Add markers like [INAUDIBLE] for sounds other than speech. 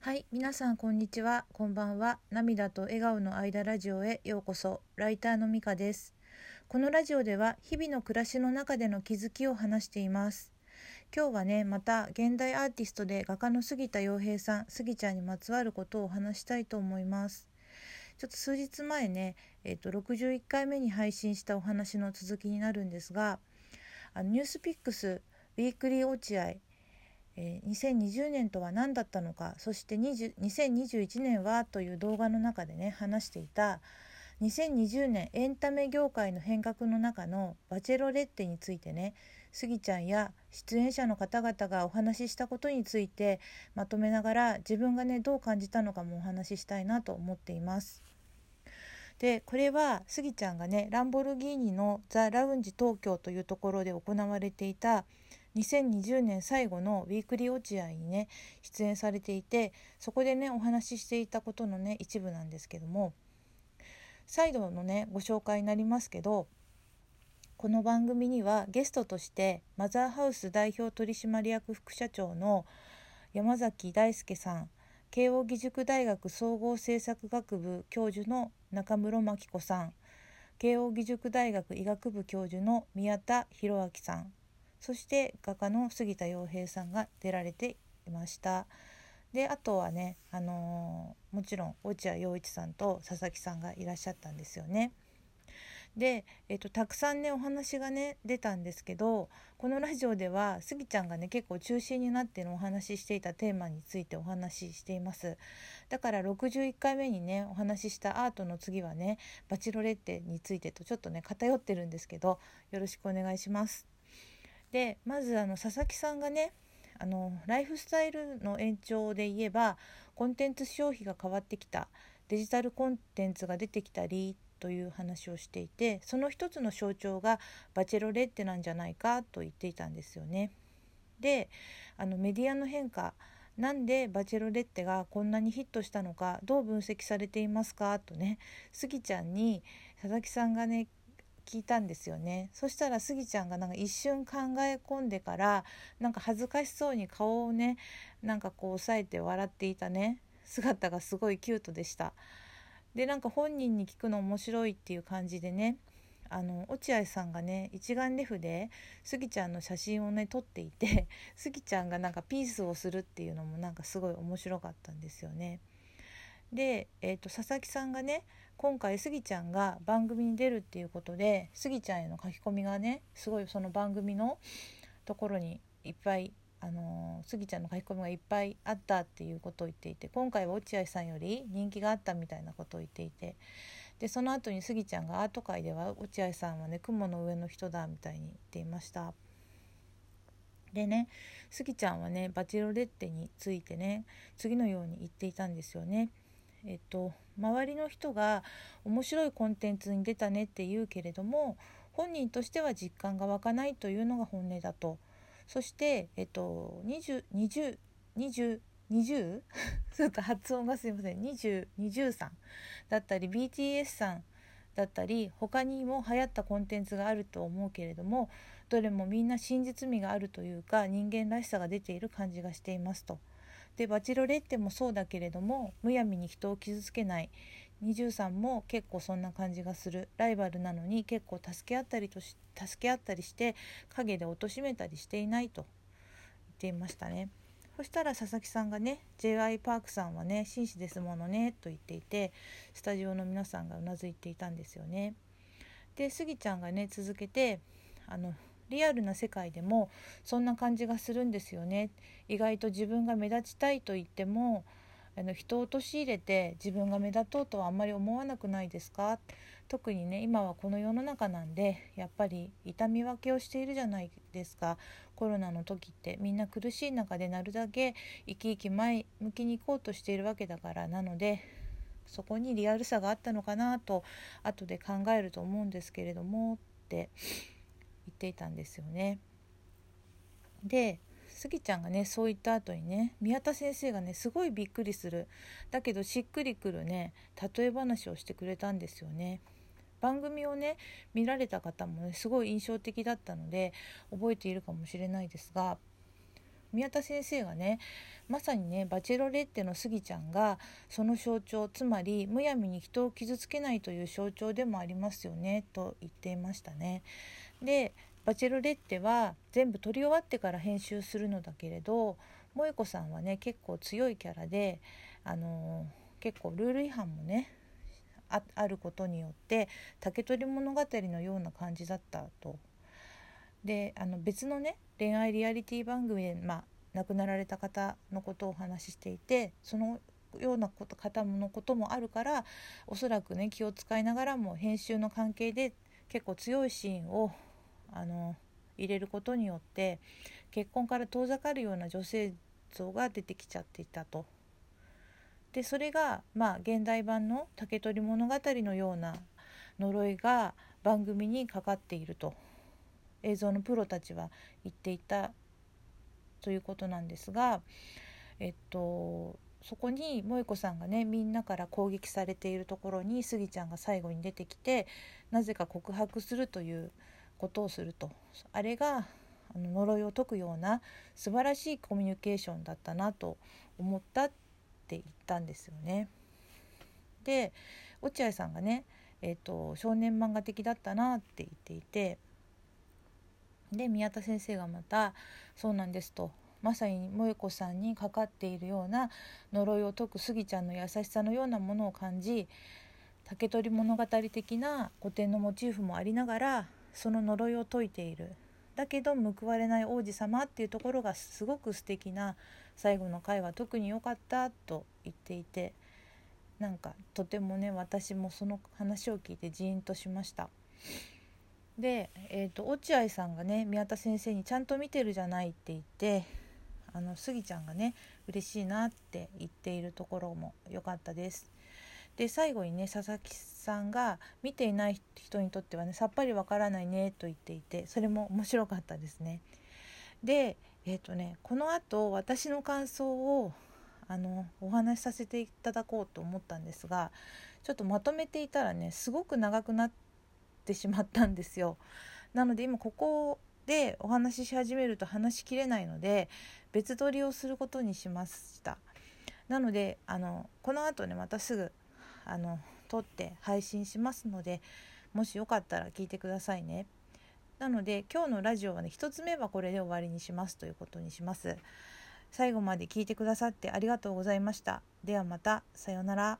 はい、皆さんこんにちは、こんばんは。涙と笑顔の間ラジオへようこそ。ライターのみかです。このラジオでは日々の暮らしの中での気づきを話しています。今日はね、また現代アーティストで画家の杉田洋平さん、杉ちゃんにまつわることを話したいと思います。ちょっと数日前ね、えっ、と61回目に配信したお話の続きになるんですが、あのニュースピックスウィークリー落合え2020年とは何だったのかそして20 2021年はという動画の中でね話していた2020年エンタメ業界の変革の中のバチェロレッテについてねスギちゃんや出演者の方々がお話ししたことについてまとめながら自分がねどう感じたのかもお話ししたいなと思っています。でこれはスギちゃんがねランボルギーニのザ・ラウンジ東京というところで行われていた2020年最後のウィークリー落合にね出演されていてそこでねお話ししていたことのね一部なんですけども再度のねご紹介になりますけどこの番組にはゲストとしてマザーハウス代表取締役副社長の山崎大輔さん慶應義塾大学総合政策学部教授の中室真紀子さん慶應義塾大学医学部教授の宮田博明さんそして画家の杉田洋平さんが出られていました。であとはね、あのーもちろん落合陽一さんと佐々木さんがいらっしゃったんですよね。で、えっとたくさんねお話がね出たんですけどこのラジオではスギちゃんがね結構中心になってのお話ししていたテーマについてお話ししていますだから61回目にねお話ししたアートの次はねバチロレッテについてとちょっとね偏ってるんですけどよろしくお願いしますでまずあの佐々木さんがねあのライフスタイルの延長で言えばコンテンツ消費が変わってきたデジタルコンテンツが出てきたりという話をしていてその一つの象徴がバチェロレッテなんじゃないかと言っていたんですよね。であのメディアの変化なんでバチェロレッテがこんなにヒットしたのかどう分析されていますかとねスギちゃんに佐々木さんがね聞いたんですよね。そしたらスギちゃんがなんか一瞬考え込んでからなんか恥ずかしそうに顔をねなんかこう押さえて笑っていたね。姿がすごいキュートでした。でなんか本人に聞くの面白いっていう感じでねあの落合さんがね一眼レフでスギちゃんの写真をね撮っていてスギちゃんがなんかピースをするっていうのもなんかすごい面白かったんですよね。で、えー、と佐々木さんがね今回スギちゃんが番組に出るっていうことでスギちゃんへの書き込みがねすごいその番組のところにいっぱいあのスギちゃんの書き込みがいっぱいあったっていうことを言っていて今回は落合さんより人気があったみたいなことを言っていてでその後にスギちゃんがアート界では落合さんはね雲の上の人だみたいに言っていました。でねスギちゃんはねバチロレッテについてね次のように言っていたんですよね。えっと、周りの人が面白いコンテンツに出たねって言うけれども本人としては実感が湧かないというのが本音だと。そして、えっと、202020 20 [LAUGHS] ちょっと発音がすいません。2020さんだったり BTS さんだったり他にも流行ったコンテンツがあると思うけれどもどれもみんな真実味があるというか人間らしさが出ている感じがしていますと。でバチロレッテもそうだけれどもむやみに人を傷つけない。23も結構そんな感じがする。ライバルなのに結構助け合ったりとし助け合ったりして陰で貶めたりしていないと。言っていましたね。そしたら佐々木さんがね j y パークさんはね紳士ですものねと言っていてスタジオの皆さんがうなずいていたんですよね。でスギちゃんがね続けてあのリアルな世界でもそんな感じがするんですよね。意外と自分が目立ちたいと言ってもあの人を陥れて自分が目立とうとはあんまり思わなくないですか？特にね今はこの世の中なんでやっぱり痛み分けをしているじゃないですか。コロナの時ってみんな苦しい中でなるだけ生き生き前向きに行こうとしているわけだから。なのでそこにリアルさがあったのかなと後で考えると思うんですけれどもって。っていたんですよね。でスギちゃんがねそう言った後にね宮田先生がねすごいびっくりするだけどしっくりくるね例え話をしてくれたんですよね。番組をね見られた方もねすごい印象的だったので覚えているかもしれないですが宮田先生がねまさにねバチェロレッテのスギちゃんがその象徴つまりむやみに人を傷つけないという象徴でもありますよねと言っていましたね。でバチェロレッテは全部撮り終わってから編集するのだけれど萌子さんはね結構強いキャラで、あのー、結構ルール違反もねあることによって竹取物語のような感じだったと。であの別のね恋愛リアリティ番組で、まあ、亡くなられた方のことをお話ししていてそのようなこと方のこともあるからおそらくね気を使いながらも編集の関係で結構強いシーンをあの入れることによって結婚から遠ざかるような女性像が出てきちゃっていたと。でそれがまあ現代版の「竹取物語」のような呪いが番組にかかっていると映像のプロたちは言っていたということなんですが、えっと、そこに萌子さんがねみんなから攻撃されているところにスギちゃんが最後に出てきてなぜか告白するということをするとあれがあの呪いを解くような素晴らしいコミュニケーションだったなと思ったって言ったんですよね。で落合さんがね、えーと少年漫画的だったなって言っていてで宮田先生がまた「そうなんです」とまさに萌子さんにかかっているような呪いを解くスギちゃんの優しさのようなものを感じ竹取物語的な古典のモチーフもありながらその呪いを解いているだけど報われない王子様っていうところがすごく素敵な最後の回は特に良かったと言っていてなんかとてもね私もその話を聞いてジーンとしました。で、えーと、落合さんがね宮田先生に「ちゃんと見てるじゃない」って言ってあのスギちゃんがね嬉しいなって言っているところも良かったです。で最後にね佐々木さんが見ていない人にとってはねさっぱりわからないねと言っていてそれも面白かったですね。でえっ、ー、とねこのあと私の感想をあのお話しさせていただこうと思ったんですがちょっとまとめていたらねすごく長くなってってしまったんですよ。なので今ここでお話しし始めると話しきれないので別撮りをすることにしました。なのであのこの後ねまたすぐあの撮って配信しますのでもしよかったら聞いてくださいね。なので今日のラジオはね1つ目はこれで終わりにしますということにします。最後まで聞いてくださってありがとうございました。ではまたさようなら。